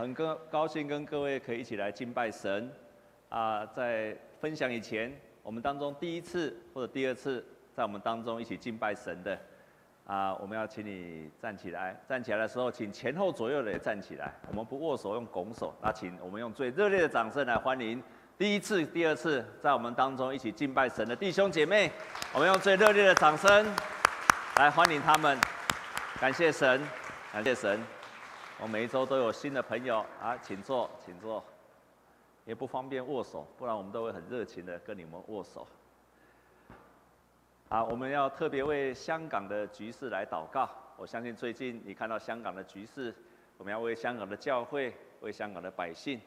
很高高兴跟各位可以一起来敬拜神。啊，在分享以前，我们当中第一次或者第二次在我们当中一起敬拜神的，啊，我们要请你站起来。站起来的时候，请前后左右的也站起来。我们不握手，用拱手。那请我们用最热烈的掌声来欢迎第一次、第二次在我们当中一起敬拜神的弟兄姐妹。我们用最热烈的掌声来欢迎他们。感谢神，感谢神。我每一周都有新的朋友啊，请坐，请坐。也不方便握手，不然我们都会很热情的跟你们握手。啊，我们要特别为香港的局势来祷告。我相信最近你看到香港的局势，我们要为香港的教会、为香港的百姓。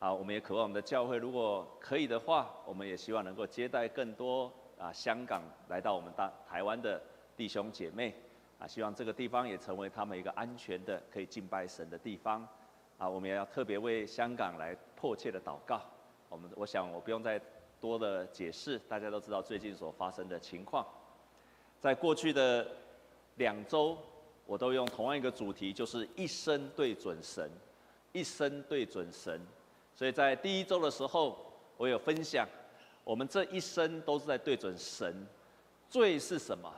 啊，我们也渴望我们的教会，如果可以的话，我们也希望能够接待更多啊香港来到我们大台湾的弟兄姐妹。啊，希望这个地方也成为他们一个安全的、可以敬拜神的地方。啊，我们也要特别为香港来迫切的祷告。我们，我想我不用再多的解释，大家都知道最近所发生的情况。在过去的两周，我都用同样一个主题，就是一生对准神，一生对准神。所以在第一周的时候，我有分享，我们这一生都是在对准神。罪是什么？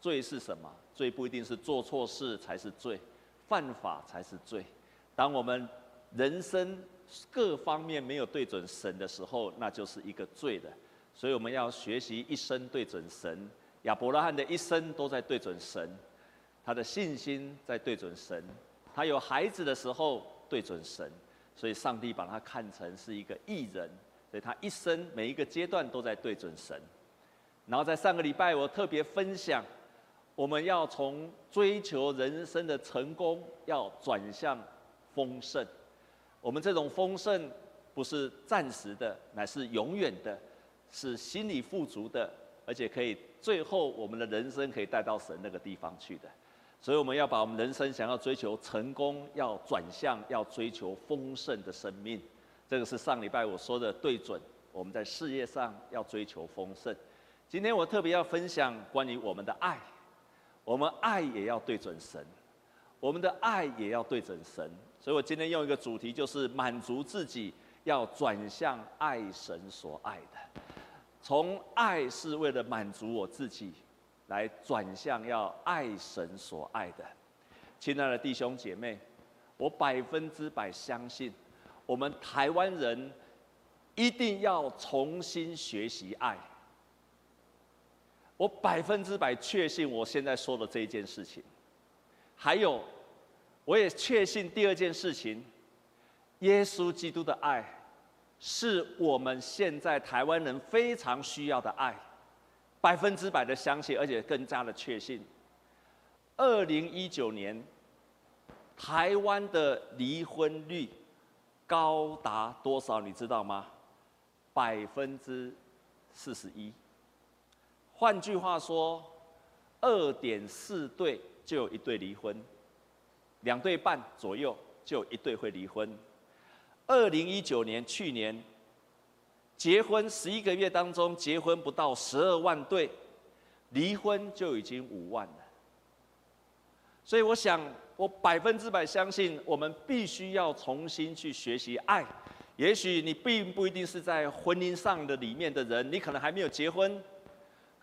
罪是什么？罪不一定是做错事才是罪，犯法才是罪。当我们人生各方面没有对准神的时候，那就是一个罪的。所以我们要学习一生对准神。亚伯拉罕的一生都在对准神，他的信心在对准神，他有孩子的时候对准神，所以上帝把他看成是一个艺人，所以他一生每一个阶段都在对准神。然后在上个礼拜，我特别分享，我们要从追求人生的成功，要转向。丰盛，我们这种丰盛不是暂时的，乃是永远的，是心里富足的，而且可以最后我们的人生可以带到神那个地方去的。所以我们要把我们人生想要追求成功，要转向要追求丰盛的生命。这个是上礼拜我说的对准，我们在事业上要追求丰盛。今天我特别要分享关于我们的爱，我们爱也要对准神，我们的爱也要对准神。所以我今天用一个主题，就是满足自己，要转向爱神所爱的。从爱是为了满足我自己，来转向要爱神所爱的。亲爱的弟兄姐妹，我百分之百相信，我们台湾人一定要重新学习爱。我百分之百确信我现在说的这一件事情，还有。我也确信第二件事情，耶稣基督的爱，是我们现在台湾人非常需要的爱，百分之百的相信，而且更加的确信。二零一九年，台湾的离婚率高达多少？你知道吗？百分之四十一。换句话说，二点四对就有一对离婚。两对半左右就有一对会离婚。二零一九年去年，结婚十一个月当中结婚不到十二万对，离婚就已经五万了。所以我想，我百分之百相信，我们必须要重新去学习爱。也许你并不一定是在婚姻上的里面的人，你可能还没有结婚。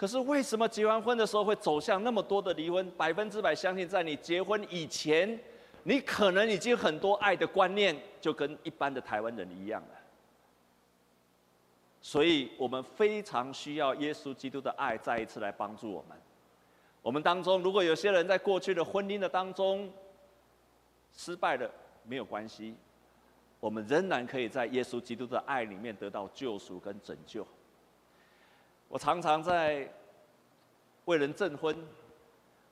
可是为什么结完婚的时候会走向那么多的离婚？百分之百相信，在你结婚以前。你可能已经很多爱的观念，就跟一般的台湾人一样了。所以我们非常需要耶稣基督的爱再一次来帮助我们。我们当中如果有些人在过去的婚姻的当中失败了，没有关系，我们仍然可以在耶稣基督的爱里面得到救赎跟拯救。我常常在为人证婚，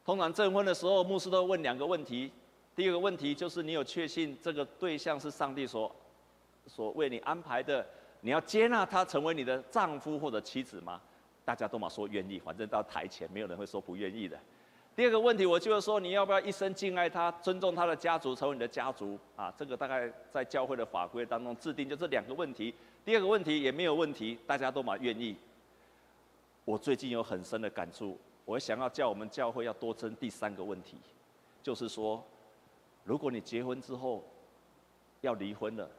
通常证婚的时候，牧师都问两个问题。第一个问题就是，你有确信这个对象是上帝所所为你安排的？你要接纳他成为你的丈夫或者妻子吗？大家都嘛说愿意，反正到台前没有人会说不愿意的。第二个问题，我就是说，你要不要一生敬爱他，尊重他的家族，成为你的家族？啊，这个大概在教会的法规当中制定，就这两个问题。第二个问题也没有问题，大家都嘛愿意。我最近有很深的感触，我想要叫我们教会要多争第三个问题，就是说。如果你结婚之后要离婚了，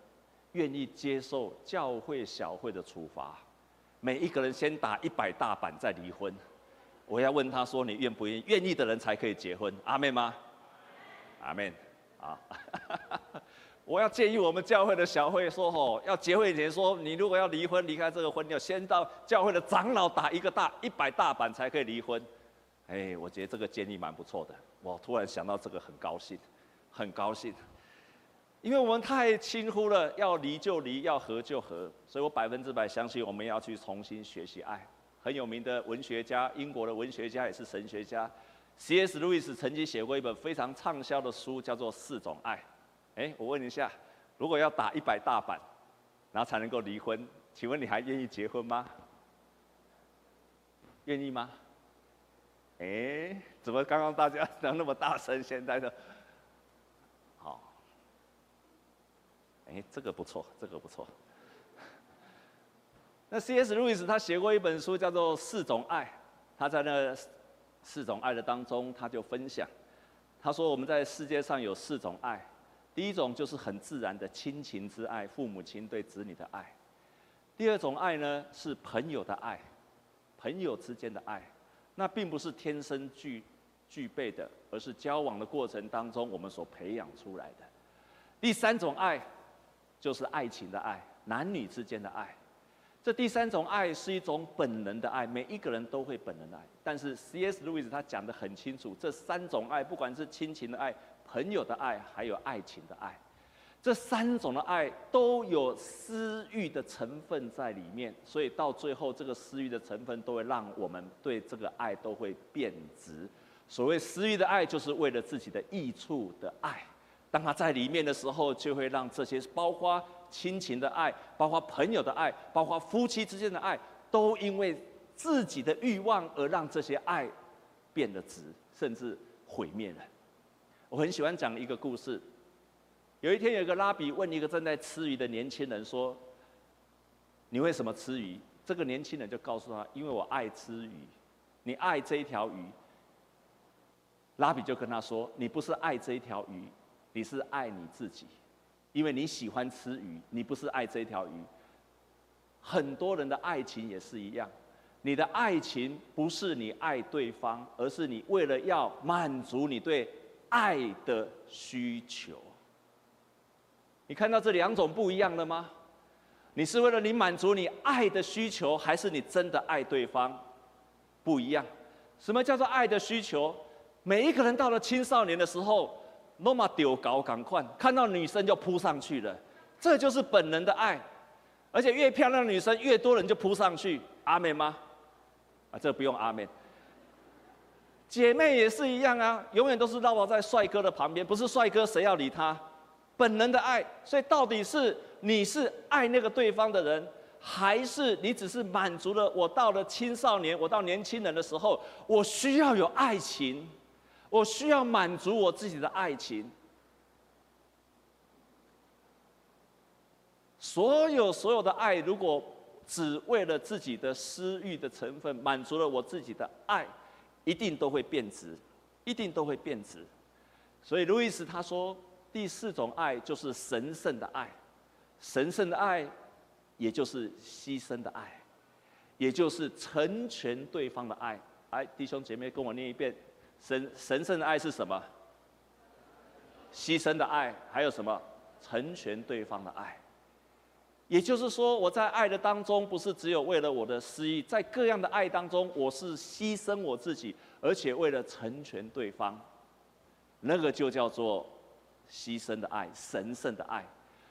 愿意接受教会小会的处罚，每一个人先打一百大板再离婚。我要问他说：“你愿不愿意？愿意的人才可以结婚。”阿妹吗？阿门。啊，我要建议我们教会的小会说：“吼，要结婚前说，你如果要离婚，离开这个婚，要先到教会的长老打一个大一百大板才可以离婚。”哎，我觉得这个建议蛮不错的。我突然想到这个，很高兴，很高兴，因为我们太轻忽了，要离就离，要合就合，所以我百分之百相信，我们要去重新学习爱。很有名的文学家，英国的文学家也是神学家，C.S. 路易斯曾经写过一本非常畅销的书，叫做《四种爱》。哎，我问一下，如果要打一百大板，然后才能够离婚，请问你还愿意结婚吗？愿意吗？哎，怎么刚刚大家讲那么大声？现在的，好，哎，这个不错，这个不错。那 C.S. 路易斯他写过一本书，叫做《四种爱》。他在那四种爱的当中，他就分享，他说我们在世界上有四种爱。第一种就是很自然的亲情之爱，父母亲对子女的爱。第二种爱呢，是朋友的爱，朋友之间的爱，那并不是天生具具备的，而是交往的过程当中我们所培养出来的。第三种爱，就是爱情的爱，男女之间的爱。这第三种爱是一种本能的爱，每一个人都会本能的爱。但是 C.S. 路易斯他讲得很清楚，这三种爱，不管是亲情的爱、朋友的爱，还有爱情的爱，这三种的爱都有私欲的成分在里面。所以到最后，这个私欲的成分都会让我们对这个爱都会变质。所谓私欲的爱，就是为了自己的益处的爱。当他在里面的时候，就会让这些包括。亲情的爱，包括朋友的爱，包括夫妻之间的爱，都因为自己的欲望而让这些爱变得值，甚至毁灭了。我很喜欢讲一个故事。有一天，有一个拉比问一个正在吃鱼的年轻人说：“你为什么吃鱼？”这个年轻人就告诉他：“因为我爱吃鱼。”你爱这一条鱼？拉比就跟他说：“你不是爱这一条鱼，你是爱你自己。”因为你喜欢吃鱼，你不是爱这一条鱼。很多人的爱情也是一样，你的爱情不是你爱对方，而是你为了要满足你对爱的需求。你看到这两种不一样的吗？你是为了你满足你爱的需求，还是你真的爱对方？不一样。什么叫做爱的需求？每一个人到了青少年的时候。那么丢搞赶快，看到女生就扑上去了，这就是本能的爱，而且越漂亮的女生，越多人就扑上去。阿门吗？啊，这不用阿门。姐妹也是一样啊，永远都是绕在帅哥的旁边，不是帅哥谁要理他？本能的爱，所以到底是你是爱那个对方的人，还是你只是满足了我到了青少年，我到年轻人的时候，我需要有爱情？我需要满足我自己的爱情，所有所有的爱，如果只为了自己的私欲的成分，满足了我自己的爱，一定都会变质，一定都会变质。所以路易斯他说，第四种爱就是神圣的爱，神圣的爱，也就是牺牲的爱，也就是成全对方的爱。来，弟兄姐妹，跟我念一遍。神神圣的爱是什么？牺牲的爱，还有什么？成全对方的爱。也就是说，我在爱的当中，不是只有为了我的私欲，在各样的爱当中，我是牺牲我自己，而且为了成全对方，那个就叫做牺牲的爱，神圣的爱。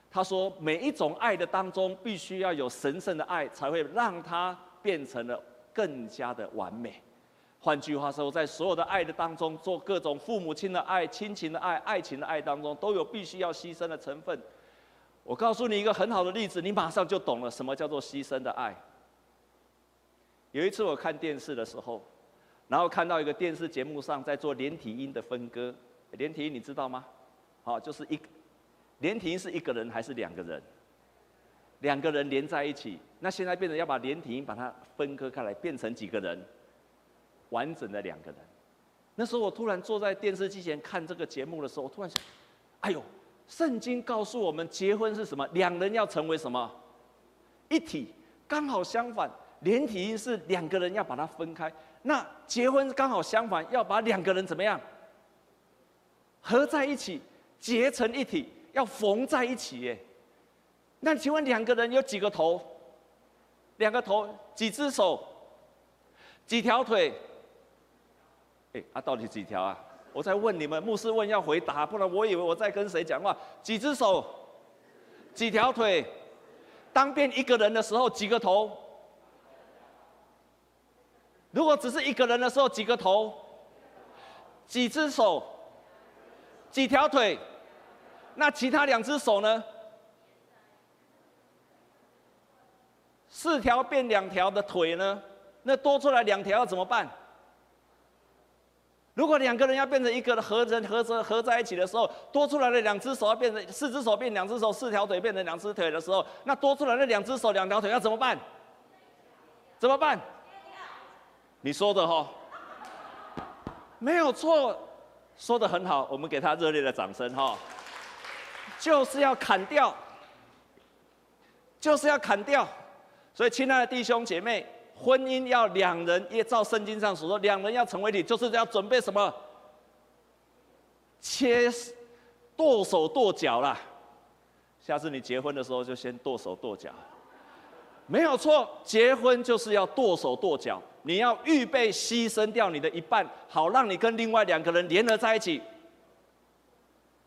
他说，每一种爱的当中，必须要有神圣的爱，才会让它变成了更加的完美。换句话说，在所有的爱的当中，做各种父母亲的爱、亲情的爱、爱情的爱当中，都有必须要牺牲的成分。我告诉你一个很好的例子，你马上就懂了什么叫做牺牲的爱。有一次我看电视的时候，然后看到一个电视节目上在做连体婴的分割。连体婴你知道吗？好，就是一连体婴是一个人还是两个人？两个人连在一起。那现在变成要把连体婴把它分割开来，变成几个人？完整的两个人，那时候我突然坐在电视机前看这个节目的时候，我突然想，哎呦，圣经告诉我们，结婚是什么？两人要成为什么？一体。刚好相反，连体婴是两个人要把它分开。那结婚刚好相反，要把两个人怎么样？合在一起，结成一体，要缝在一起耶。那请问两个人有几个头？两个头，几只手？几条腿？哎，啊，到底几条啊？我在问你们，牧师问要回答，不然我以为我在跟谁讲话。几只手？几条腿？当变一个人的时候，几个头？如果只是一个人的时候，几个头？几只手？几条腿？那其他两只手呢？四条变两条的腿呢？那多出来两条要怎么办？如果两个人要变成一个的合成合成合在一起的时候，多出来的两只手要变成四只手变两只手，四条腿变成两只腿的时候，那多出来的两只手两条腿要怎么办？怎么办？你说的哈，没有错，说的很好，我们给他热烈的掌声哈。就是要砍掉，就是要砍掉，所以亲爱的弟兄姐妹。婚姻要两人，也照圣经上所说，两人要成为一体，就是要准备什么？切剁手剁脚啦。下次你结婚的时候，就先剁手剁脚。没有错，结婚就是要剁手剁脚。你要预备牺牲掉你的一半，好让你跟另外两个人联合在一起。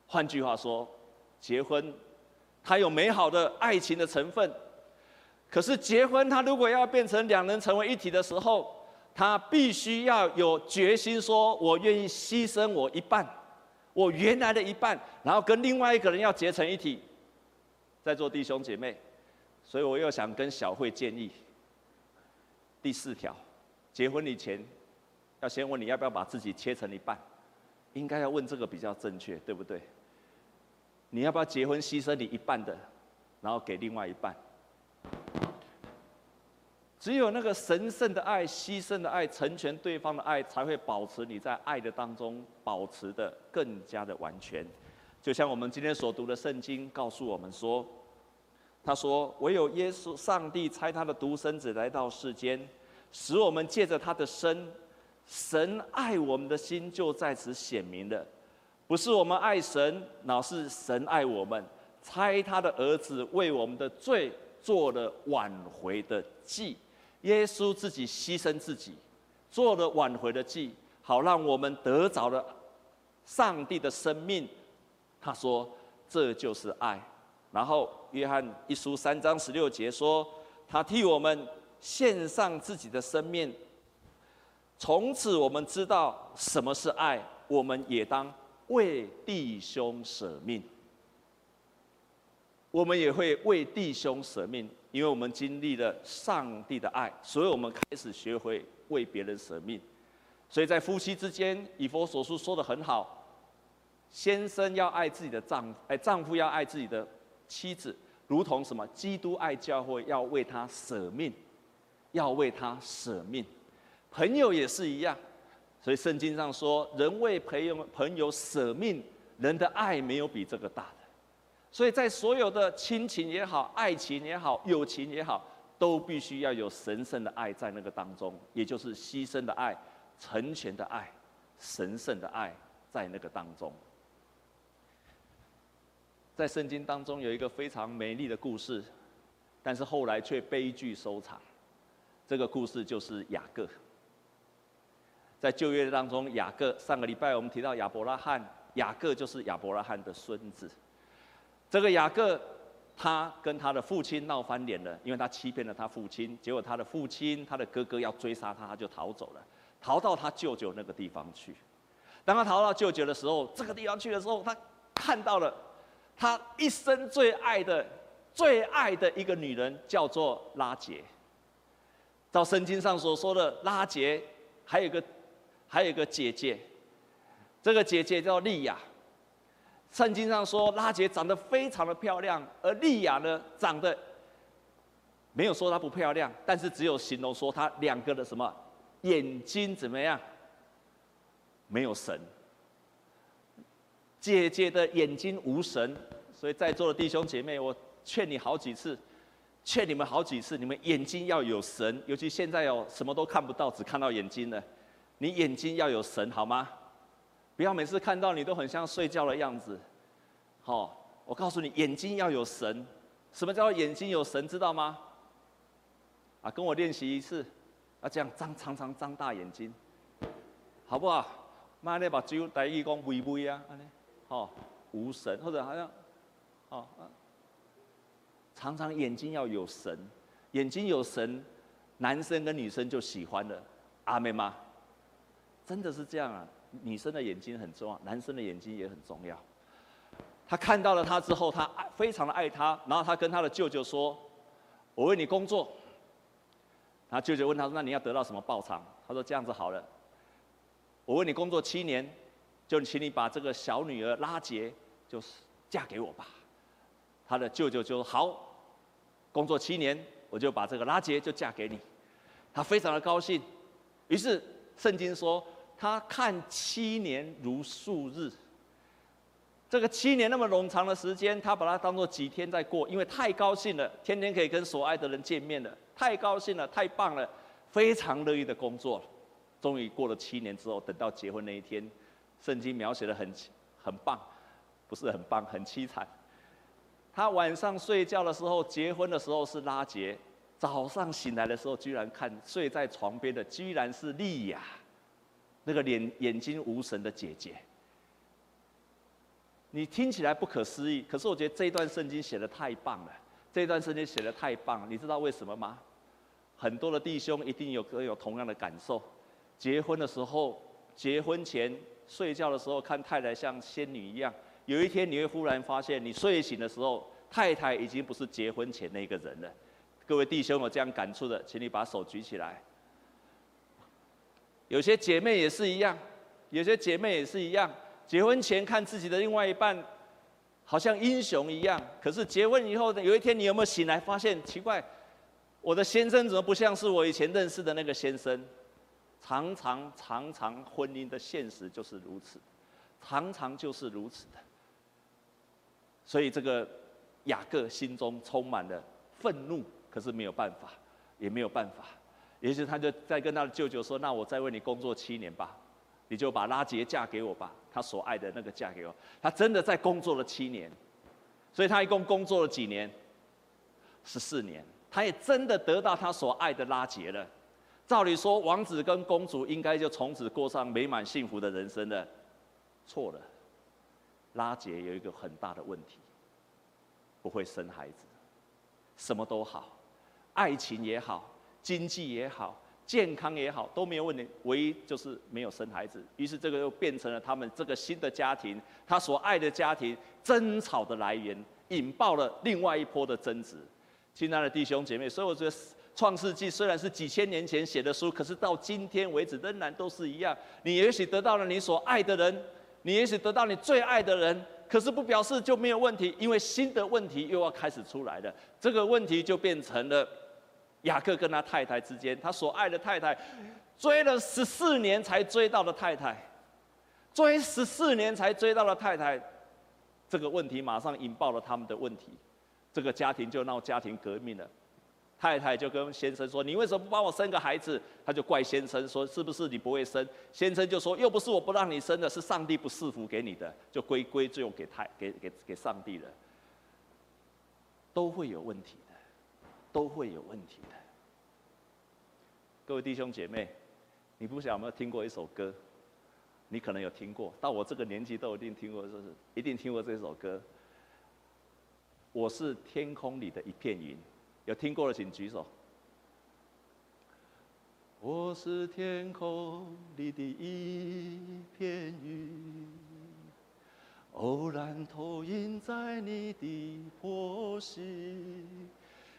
换句话说，结婚它有美好的爱情的成分。可是结婚，他如果要变成两人成为一体的时候，他必须要有决心，说我愿意牺牲我一半，我原来的一半，然后跟另外一个人要结成一体。在座弟兄姐妹，所以我又想跟小慧建议，第四条，结婚以前要先问你要不要把自己切成一半，应该要问这个比较正确，对不对？你要不要结婚牺牲你一半的，然后给另外一半？只有那个神圣的爱、牺牲的爱、成全对方的爱，才会保持你在爱的当中保持得更加的完全。就像我们今天所读的圣经告诉我们说：“他说，唯有耶稣，上帝差他的独生子来到世间，使我们借着他的身，神爱我们的心就在此显明了。不是我们爱神，乃是神爱我们，差他的儿子为我们的罪做了挽回的祭。”耶稣自己牺牲自己，做了挽回的祭，好让我们得着了上帝的生命。他说：“这就是爱。”然后约翰一书三章十六节说：“他替我们献上自己的生命。从此我们知道什么是爱，我们也当为弟兄舍命。我们也会为弟兄舍命。”因为我们经历了上帝的爱，所以我们开始学会为别人舍命。所以在夫妻之间，以佛所书说的很好：先生要爱自己的丈夫，哎，丈夫要爱自己的妻子，如同什么？基督爱教会，要为他舍命，要为他舍命。朋友也是一样。所以圣经上说：人为朋友朋友舍命，人的爱没有比这个大的。所以在所有的亲情也好、爱情也好、友情也好，都必须要有神圣的爱在那个当中，也就是牺牲的爱、成全的爱、神圣的爱在那个当中。在圣经当中有一个非常美丽的故事，但是后来却悲剧收场。这个故事就是雅各。在旧约当中，雅各上个礼拜我们提到亚伯拉罕，雅各就是亚伯拉罕的孙子。这个雅各，他跟他的父亲闹翻脸了，因为他欺骗了他父亲，结果他的父亲、他的哥哥要追杀他，他就逃走了，逃到他舅舅那个地方去。当他逃到舅舅的时候，这个地方去的时候，他看到了他一生最爱的、最爱的一个女人，叫做拉结。照圣经上所说的，拉结还有一个还有一个姐姐，这个姐姐叫利亚。圣经上说，拉杰长得非常的漂亮，而利亚呢，长得没有说她不漂亮，但是只有形容说她两个的什么眼睛怎么样？没有神。姐姐的眼睛无神，所以在座的弟兄姐妹，我劝你好几次，劝你们好几次，你们眼睛要有神，尤其现在哦，什么都看不到，只看到眼睛了，你眼睛要有神，好吗？不要每次看到你都很像睡觉的样子。好，我告诉你，眼睛要有神。什么叫做眼睛有神？知道吗？啊，跟我练习一次，啊，这样张常常张大眼睛，好不好？妈那把酒带一公微微啊，哦，无神或者好像，哦，常常眼睛要有神，眼睛有神，男生跟女生就喜欢了，阿妹吗？真的是这样啊，女生的眼睛很重要，男生的眼睛也很重要。他看到了他之后，他爱非常的爱他，然后他跟他的舅舅说：“我为你工作。”他舅舅问他说：“那你要得到什么报偿？”他说：“这样子好了，我为你工作七年，就请你把这个小女儿拉杰，就是嫁给我吧。”他的舅舅就说：“好，工作七年，我就把这个拉杰就嫁给你。”他非常的高兴。于是圣经说，他看七年如数日。这个七年那么冗长的时间，他把它当做几天在过，因为太高兴了，天天可以跟所爱的人见面了，太高兴了，太棒了，非常乐意的工作。终于过了七年之后，等到结婚那一天，圣经描写的很很棒，不是很棒，很凄惨。他晚上睡觉的时候，结婚的时候是拉结，早上醒来的时候，居然看睡在床边的居然是利亚，那个脸眼睛无神的姐姐。你听起来不可思议，可是我觉得这一段圣经写的太棒了。这一段圣经写的太棒了，你知道为什么吗？很多的弟兄一定有有同样的感受。结婚的时候，结婚前睡觉的时候看太太像仙女一样，有一天你会忽然发现，你睡醒的时候，太太已经不是结婚前那个人了。各位弟兄有这样感触的，请你把手举起来。有些姐妹也是一样，有些姐妹也是一样。结婚前看自己的另外一半，好像英雄一样。可是结婚以后呢，有一天你有没有醒来发现奇怪，我的先生怎么不像是我以前认识的那个先生？常常常常婚姻的现实就是如此，常常就是如此的。所以这个雅各心中充满了愤怒，可是没有办法，也没有办法。于是他就再跟他的舅舅说：“那我再为你工作七年吧。”你就把拉杰嫁给我吧，他所爱的那个嫁给我。他真的在工作了七年，所以他一共工作了几年？十四年。他也真的得到他所爱的拉杰了。照理说，王子跟公主应该就从此过上美满幸福的人生了。错了，拉杰有一个很大的问题，不会生孩子。什么都好，爱情也好，经济也好。健康也好都没有问题，唯一就是没有生孩子。于是这个又变成了他们这个新的家庭，他所爱的家庭争吵的来源，引爆了另外一波的争执。亲爱的弟兄姐妹，所以我觉得《创世纪》虽然是几千年前写的书，可是到今天为止仍然都是一样。你也许得到了你所爱的人，你也许得到你最爱的人，可是不表示就没有问题，因为新的问题又要开始出来了。这个问题就变成了。雅各跟他太太之间，他所爱的太太，追了十四年才追到的太太，追十四年才追到的太太，这个问题马上引爆了他们的问题，这个家庭就闹家庭革命了。太太就跟先生说：“你为什么不帮我生个孩子？”他就怪先生说：“是不是你不会生？”先生就说：“又不是我不让你生的，是上帝不赐福给你的，就归归罪给太给给给上帝了。”都会有问题。都会有问题的。各位弟兄姐妹，你不晓得有没有听过一首歌？你可能有听过，到我这个年纪都一定听过，就是一定听过这首歌。我是天空里的一片云，有听过的请举手。我是天空里的一片云，偶然投影在你的波心。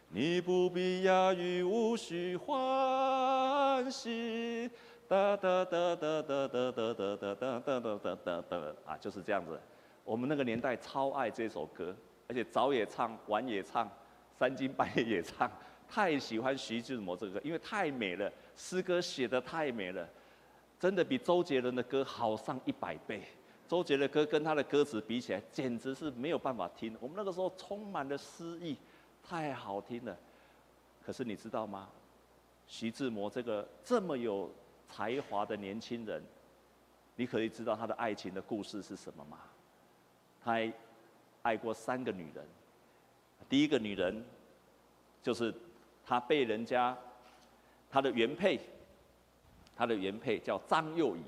你不必讶异，无需欢喜，哒哒哒哒哒哒哒哒哒哒哒哒哒哒哒啊，就是这样子。我们那个年代超爱这首歌，而且早也唱，晚也唱，三更半夜也唱，太喜欢徐志摩这个歌，因为太美了，诗歌写得太美了，真的比周杰伦的歌好上一百倍。周杰的歌跟他的歌词比起来，简直是没有办法听。我们那个时候充满了诗意，太好听了。可是你知道吗？徐志摩这个这么有才华的年轻人，你可以知道他的爱情的故事是什么吗？他爱过三个女人。第一个女人，就是他被人家他的原配，他的原配叫张幼仪。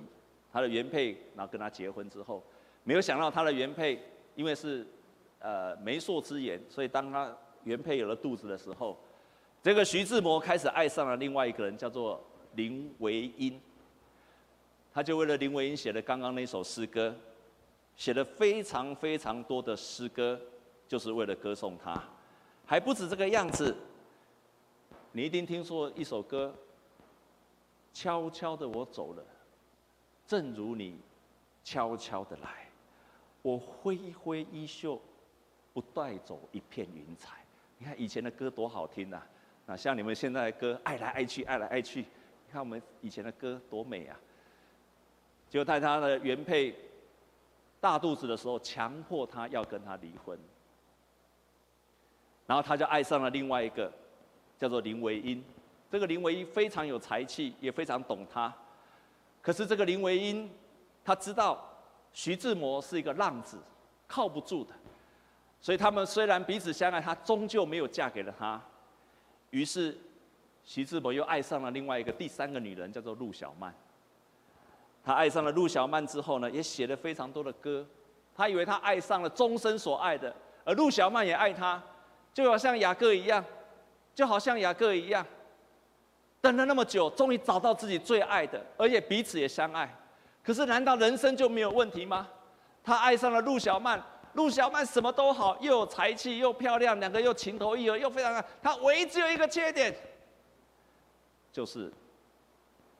他的原配，然后跟他结婚之后，没有想到他的原配因为是呃媒妁之言，所以当他原配有了肚子的时候，这个徐志摩开始爱上了另外一个人，叫做林徽因。他就为了林徽因写了刚刚那首诗歌，写了非常非常多的诗歌，就是为了歌颂他。还不止这个样子，你一定听说一首歌，悄悄的我走了。正如你悄悄的来，我挥挥衣袖，不带走一片云彩。你看以前的歌多好听呐！那像你们现在的歌，爱来爱去，爱来爱去。你看我们以前的歌多美啊！就在他的原配大肚子的时候，强迫他要跟他离婚，然后他就爱上了另外一个，叫做林徽因。这个林徽因非常有才气，也非常懂他。可是这个林徽因，她知道徐志摩是一个浪子，靠不住的，所以他们虽然彼此相爱，她终究没有嫁给了他。于是，徐志摩又爱上了另外一个第三个女人，叫做陆小曼。他爱上了陆小曼之后呢，也写了非常多的歌。他以为他爱上了终身所爱的，而陆小曼也爱他，就好像雅各一样，就好像雅各一样。等了那么久，终于找到自己最爱的，而且彼此也相爱。可是，难道人生就没有问题吗？他爱上了陆小曼，陆小曼什么都好，又有才气，又漂亮，两个又情投意合，又非常爱。他唯一只有一个缺点，就是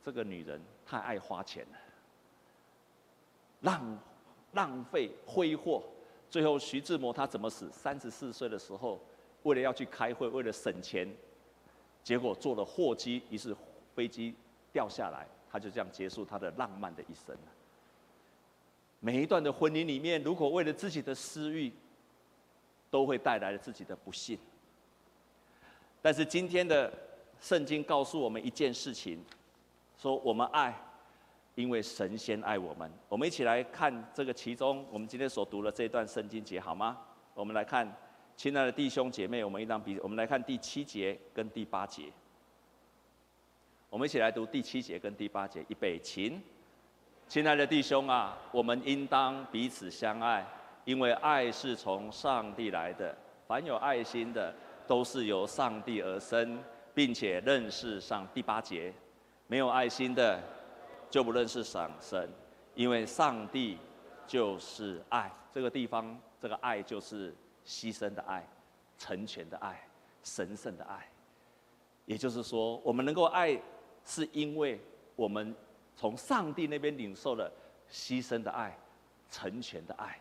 这个女人太爱花钱了，浪浪费挥霍。最后，徐志摩他怎么死？三十四岁的时候，为了要去开会，为了省钱。结果坐了货机，于是飞机掉下来，他就这样结束他的浪漫的一生。每一段的婚姻里面，如果为了自己的私欲，都会带来了自己的不幸。但是今天的圣经告诉我们一件事情，说我们爱，因为神先爱我们。我们一起来看这个其中，我们今天所读的这一段圣经节，好吗？我们来看。亲爱的弟兄姐妹，我们一张比，我们来看第七节跟第八节。我们一起来读第七节跟第八节，预备，请。亲爱的弟兄啊，我们应当彼此相爱，因为爱是从上帝来的。凡有爱心的，都是由上帝而生，并且认识上。第八节，没有爱心的，就不认识上神，因为上帝就是爱。这个地方，这个爱就是。牺牲的爱，成全的爱，神圣的爱。也就是说，我们能够爱，是因为我们从上帝那边领受了牺牲的爱，成全的爱。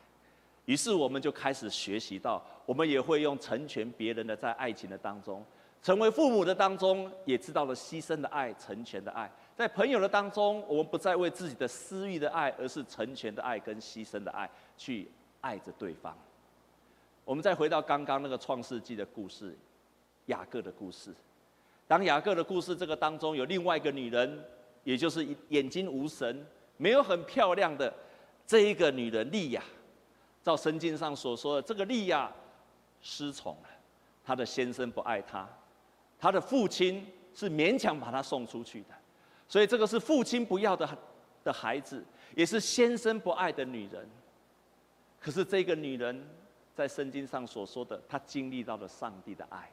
于是我们就开始学习到，我们也会用成全别人的，在爱情的当中，成为父母的当中，也知道了牺牲的爱，成全的爱。在朋友的当中，我们不再为自己的私欲的爱，而是成全的爱跟牺牲的爱，去爱着对方。我们再回到刚刚那个创世纪的故事，雅各的故事。当雅各的故事这个当中有另外一个女人，也就是眼睛无神、没有很漂亮的这一个女人利亚。照圣经上所说的，这个利亚失宠了，她的先生不爱她，她的父亲是勉强把她送出去的，所以这个是父亲不要的的孩子，也是先生不爱的女人。可是这个女人。在圣经上所说的，她经历到了上帝的爱，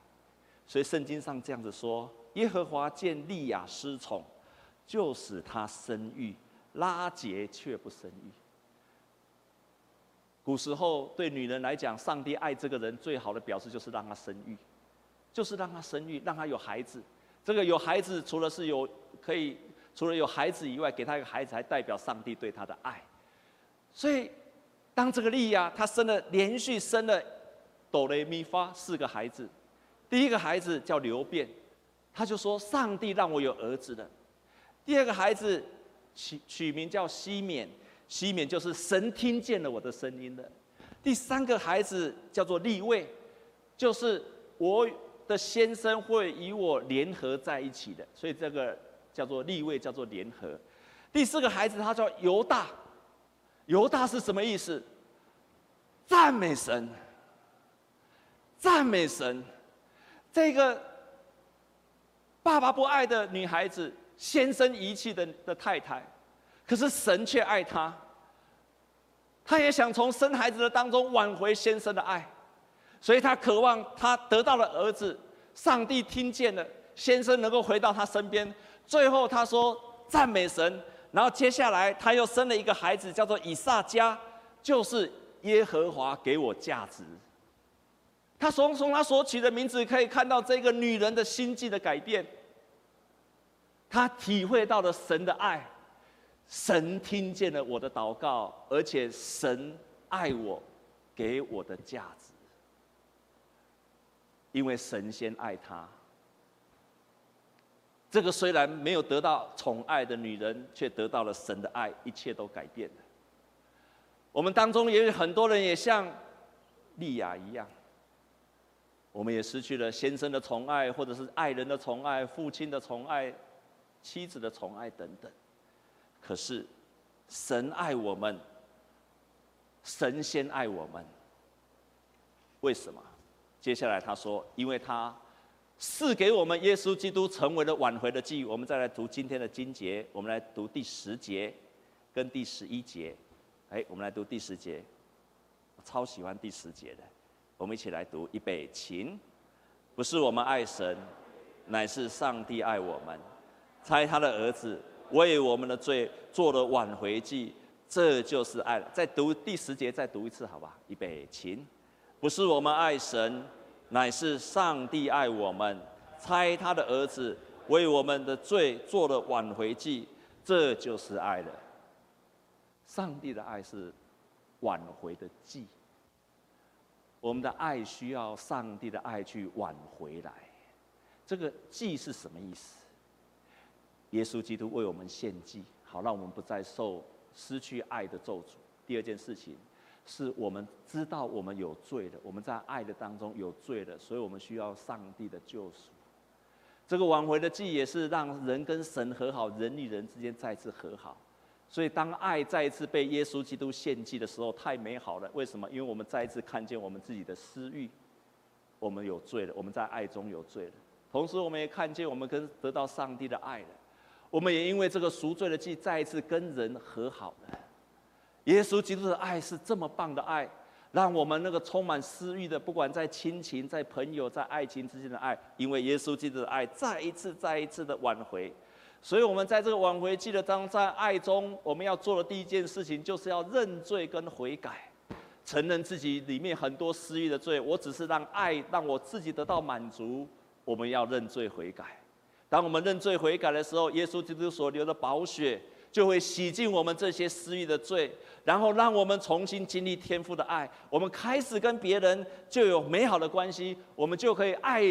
所以圣经上这样子说：耶和华见利亚失宠，就使他生育；拉结却不生育。古时候对女人来讲，上帝爱这个人最好的表示就是让她生育，就是让她生育，让她有孩子。这个有孩子，除了是有可以，除了有孩子以外，给她一个孩子，还代表上帝对她的爱。所以。当这个利亚，她生了连续生了哆来咪发四个孩子，第一个孩子叫流变，他就说上帝让我有儿子了。第二个孩子取取名叫西缅，西缅就是神听见了我的声音的。第三个孩子叫做利未，就是我的先生会与我联合在一起的，所以这个叫做利未，叫做联合。第四个孩子他叫犹大，犹大是什么意思？赞美神，赞美神，这个爸爸不爱的女孩子，先生遗弃的的太太，可是神却爱她。她也想从生孩子的当中挽回先生的爱，所以她渴望她得到了儿子，上帝听见了，先生能够回到她身边。最后她说赞美神，然后接下来她又生了一个孩子，叫做以萨迦，就是耶和华给我价值。她从从她所取的名字可以看到这个女人的心境的改变。他体会到了神的爱，神听见了我的祷告，而且神爱我，给我的价值。因为神先爱他。这个虽然没有得到宠爱的女人，却得到了神的爱，一切都改变了。我们当中也有很多人也像利亚一样，我们也失去了先生的宠爱，或者是爱人的宠爱，父亲的宠爱。妻子的宠爱等等，可是神爱我们，神先爱我们。为什么？接下来他说，因为他赐给我们耶稣基督成为了挽回的祭。我们再来读今天的经节，我们来读第十节跟第十一节。哎，我们来读第十节，我超喜欢第十节的。我们一起来读，预备，请，不是我们爱神，乃是上帝爱我们。猜他的儿子为我们的罪做了挽回祭，这就是爱。再读第十节，再读一次，好吧？预备，请。不是我们爱神，乃是上帝爱我们，猜他的儿子为我们的罪做了挽回祭，这就是爱了。上帝的爱是挽回的祭，我们的爱需要上帝的爱去挽回来。这个祭是什么意思？耶稣基督为我们献祭，好让我们不再受失去爱的咒诅。第二件事情，是我们知道我们有罪的，我们在爱的当中有罪的，所以我们需要上帝的救赎。这个挽回的祭也是让人跟神和好，人与人之间再次和好。所以当爱再一次被耶稣基督献祭的时候，太美好了。为什么？因为我们再一次看见我们自己的私欲，我们有罪了，我们在爱中有罪了。同时，我们也看见我们跟得到上帝的爱了。我们也因为这个赎罪的祭，再一次跟人和好了。耶稣基督的爱是这么棒的爱，让我们那个充满私欲的，不管在亲情、在朋友、在爱情之间的爱，因为耶稣基督的爱，再一次、再一次的挽回。所以，我们在这个挽回祭的当中，在爱中，我们要做的第一件事情，就是要认罪跟悔改，承认自己里面很多私欲的罪。我只是让爱让我自己得到满足，我们要认罪悔改。当我们认罪悔改的时候，耶稣基督所流的宝血就会洗净我们这些私欲的罪，然后让我们重新经历天父的爱。我们开始跟别人就有美好的关系，我们就可以爱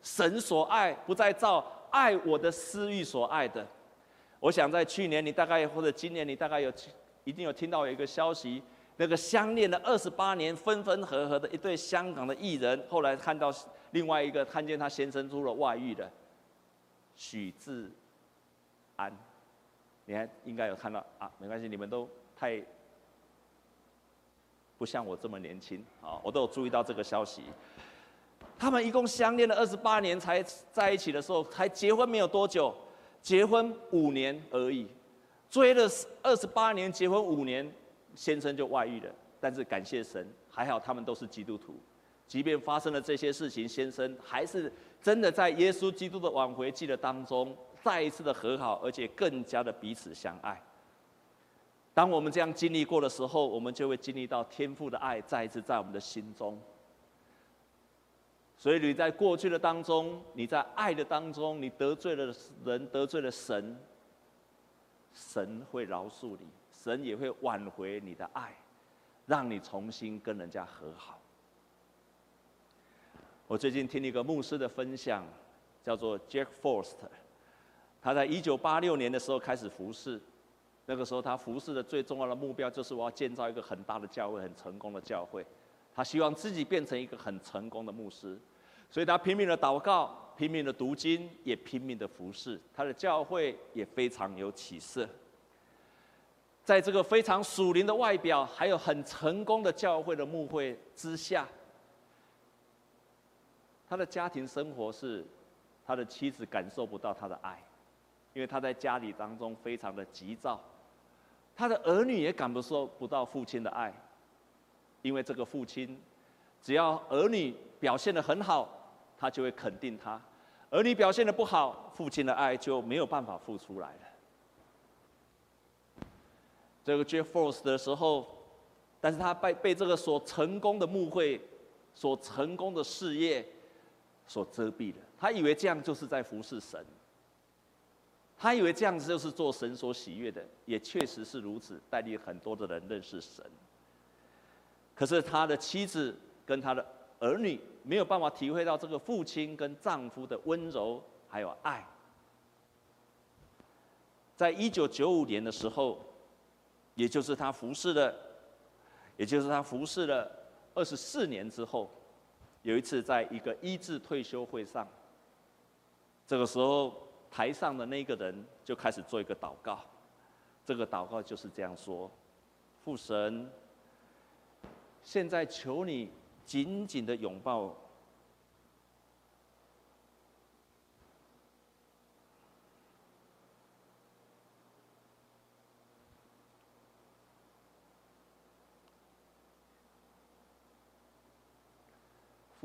神所爱，不再造爱我的私欲所爱的。我想在去年你大概或者今年你大概有一定有听到有一个消息，那个相恋了二十八年分分合合的一对香港的艺人，后来看到另外一个看见他先生出了外遇的。许志安，你还应该有看到啊？没关系，你们都太不像我这么年轻啊！我都有注意到这个消息。他们一共相恋了二十八年才在一起的时候，才结婚没有多久，结婚五年而已，追了二十八年，结婚五年，先生就外遇了。但是感谢神，还好他们都是基督徒，即便发生了这些事情，先生还是。真的在耶稣基督的挽回记的当中，再一次的和好，而且更加的彼此相爱。当我们这样经历过的时候，我们就会经历到天父的爱再一次在我们的心中。所以你在过去的当中，你在爱的当中，你得罪了人，得罪了神，神会饶恕你，神也会挽回你的爱，让你重新跟人家和好。我最近听一个牧师的分享，叫做 Jack Forrest。他在一九八六年的时候开始服侍，那个时候他服侍的最重要的目标就是我要建造一个很大的教会，很成功的教会。他希望自己变成一个很成功的牧师，所以他拼命的祷告，拼命的读经，也拼命的服侍。他的教会也非常有起色。在这个非常属灵的外表，还有很成功的教会的牧会之下，他的家庭生活是，他的妻子感受不到他的爱，因为他在家里当中非常的急躁，他的儿女也感受不到父亲的爱，因为这个父亲，只要儿女表现的很好，他就会肯定他；儿女表现的不好，父亲的爱就没有办法付出来了。这个 Jeff Force 的时候，但是他被被这个所成功的牧会、所成功的事业所遮蔽的。他以为这样就是在服侍神，他以为这样子就是做神所喜悦的，也确实是如此，带领很多的人认识神。可是他的妻子跟他的儿女没有办法体会到这个父亲跟丈夫的温柔还有爱。在一九九五年的时候。也就是他服侍了，也就是他服侍了二十四年之后，有一次在一个医治退休会上，这个时候台上的那个人就开始做一个祷告，这个祷告就是这样说：父神，现在求你紧紧的拥抱。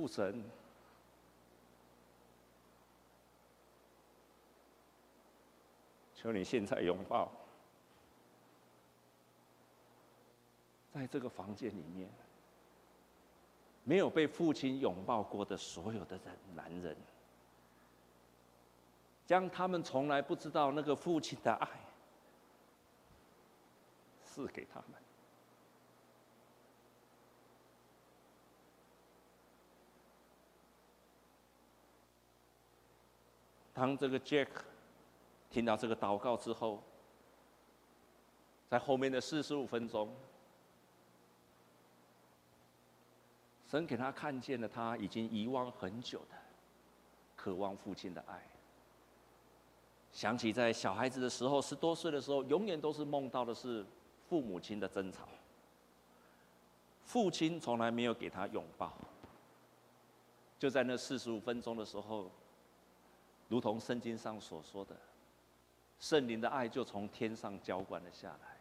父神，求你现在拥抱，在这个房间里面，没有被父亲拥抱过的所有的人，男人，将他们从来不知道那个父亲的爱赐给他们。当这个 Jack 听到这个祷告之后，在后面的四十五分钟，神给他看见了他已经遗忘很久的渴望父亲的爱。想起在小孩子的时候，十多岁的时候，永远都是梦到的是父母亲的争吵，父亲从来没有给他拥抱。就在那四十五分钟的时候。如同圣经上所说的，圣灵的爱就从天上浇灌了下来，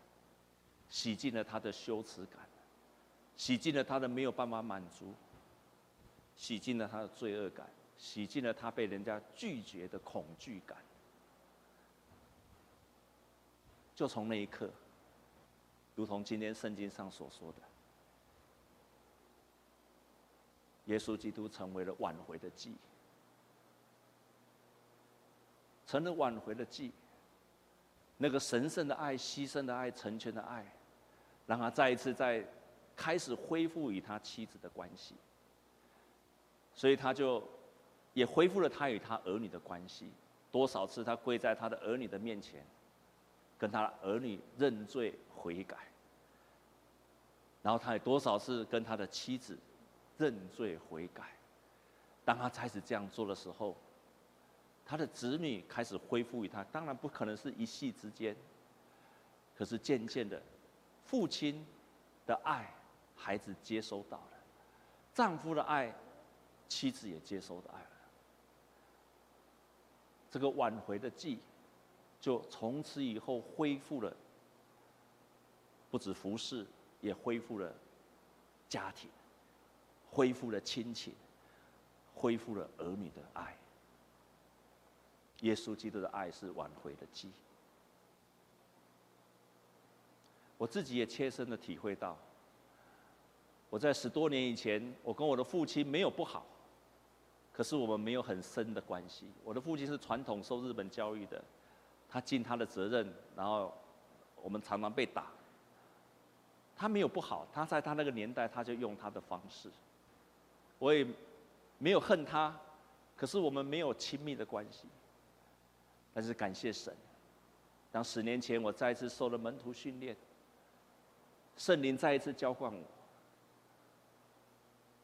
洗净了他的羞耻感，洗净了他的没有办法满足，洗净了他的罪恶感，洗净了他被人家拒绝的恐惧感。就从那一刻，如同今天圣经上所说的，耶稣基督成为了挽回的祭。成了挽回的祭，那个神圣的爱、牺牲的爱、成全的爱，让他再一次在开始恢复与他妻子的关系，所以他就也恢复了他与他儿女的关系。多少次他跪在他的儿女的面前，跟他的儿女认罪悔改，然后他也多少次跟他的妻子认罪悔改。当他开始这样做的时候，他的子女开始恢复于他，当然不可能是一夕之间。可是渐渐的，父亲的爱，孩子接收到了；丈夫的爱，妻子也接收到了。这个挽回的计，就从此以后恢复了，不止服侍，也恢复了家庭，恢复了亲情，恢复了儿女的爱。耶稣基督的爱是挽回的祭。我自己也切身的体会到，我在十多年以前，我跟我的父亲没有不好，可是我们没有很深的关系。我的父亲是传统受日本教育的，他尽他的责任，然后我们常常被打。他没有不好，他在他那个年代，他就用他的方式。我也没有恨他，可是我们没有亲密的关系。但是感谢神，当十年前我再一次受了门徒训练，圣灵再一次浇灌我，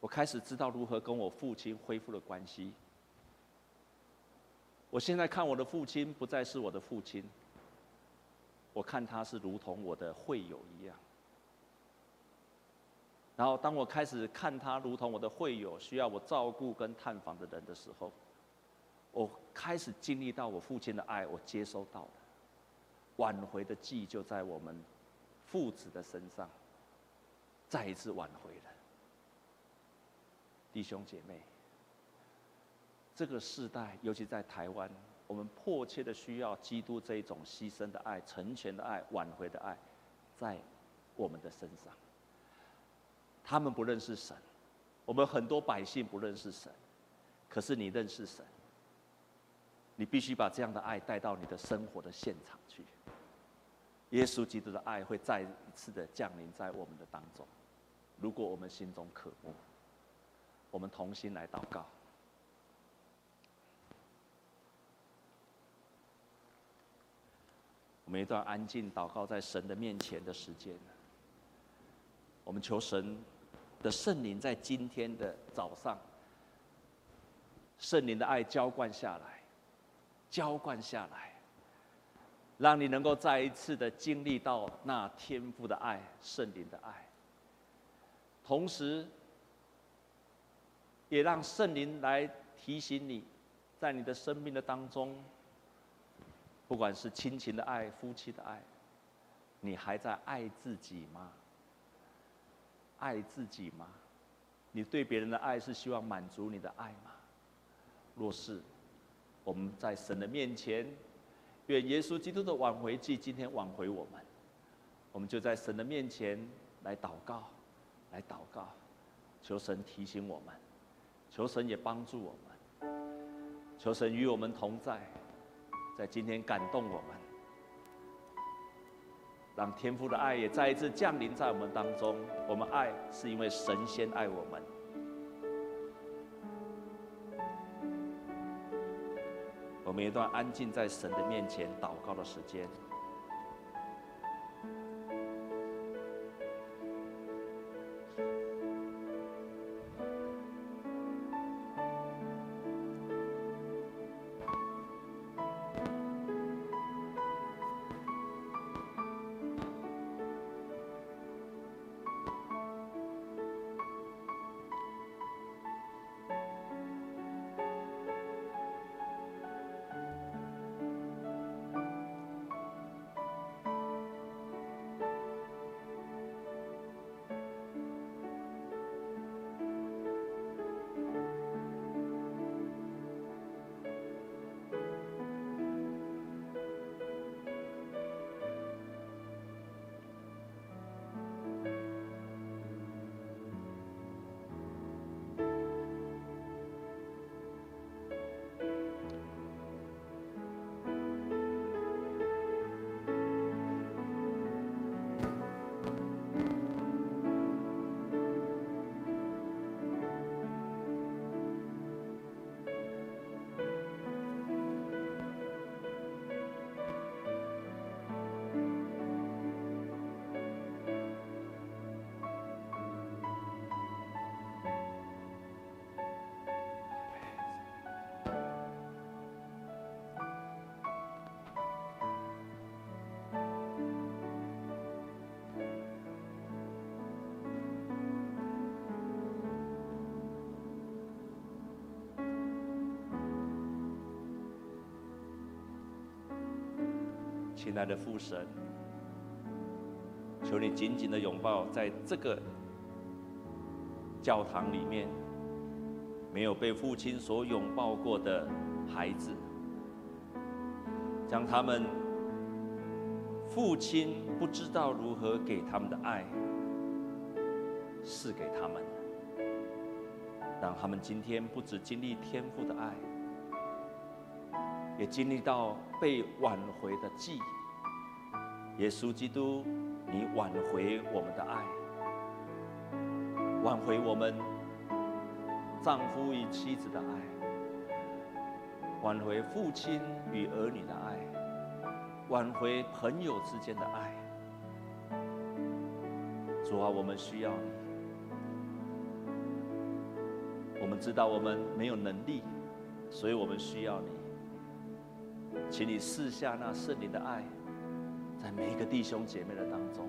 我开始知道如何跟我父亲恢复了关系。我现在看我的父亲不再是我的父亲，我看他是如同我的会友一样。然后当我开始看他如同我的会友，需要我照顾跟探访的人的时候，我开始经历到我父亲的爱，我接收到了，挽回的记忆就在我们父子的身上，再一次挽回了。弟兄姐妹。这个时代，尤其在台湾，我们迫切的需要基督这一种牺牲的爱、成全的爱、挽回的爱，在我们的身上。他们不认识神，我们很多百姓不认识神，可是你认识神，你必须把这样的爱带到你的生活的现场去。耶稣基督的爱会再一次的降临在我们的当中。如果我们心中渴慕，我们同心来祷告。我们一段安静祷告在神的面前的时间，我们求神的圣灵在今天的早上，圣灵的爱浇灌下来，浇灌下来，让你能够再一次的经历到那天父的爱、圣灵的爱，同时，也让圣灵来提醒你，在你的生命的当中。不管是亲情的爱、夫妻的爱，你还在爱自己吗？爱自己吗？你对别人的爱是希望满足你的爱吗？若是，我们在神的面前，愿耶稣基督的挽回祭今天挽回我们，我们就在神的面前来祷告，来祷告，求神提醒我们，求神也帮助我们，求神与我们同在。在今天感动我们，让天父的爱也再一次降临在我们当中。我们爱是因为神先爱我们。每一段安静在神的面前祷告的时间。亲爱的父神，求你紧紧的拥抱在这个教堂里面没有被父亲所拥抱过的孩子，将他们父亲不知道如何给他们的爱赐给他们，让他们今天不止经历天父的爱。也经历到被挽回的记忆，耶稣基督，你挽回我们的爱，挽回我们丈夫与妻子的爱，挽回父亲与儿女的爱，挽回朋友之间的爱。主啊，我们需要你。我们知道我们没有能力，所以我们需要你。请你试下那圣灵的爱，在每一个弟兄姐妹的当中。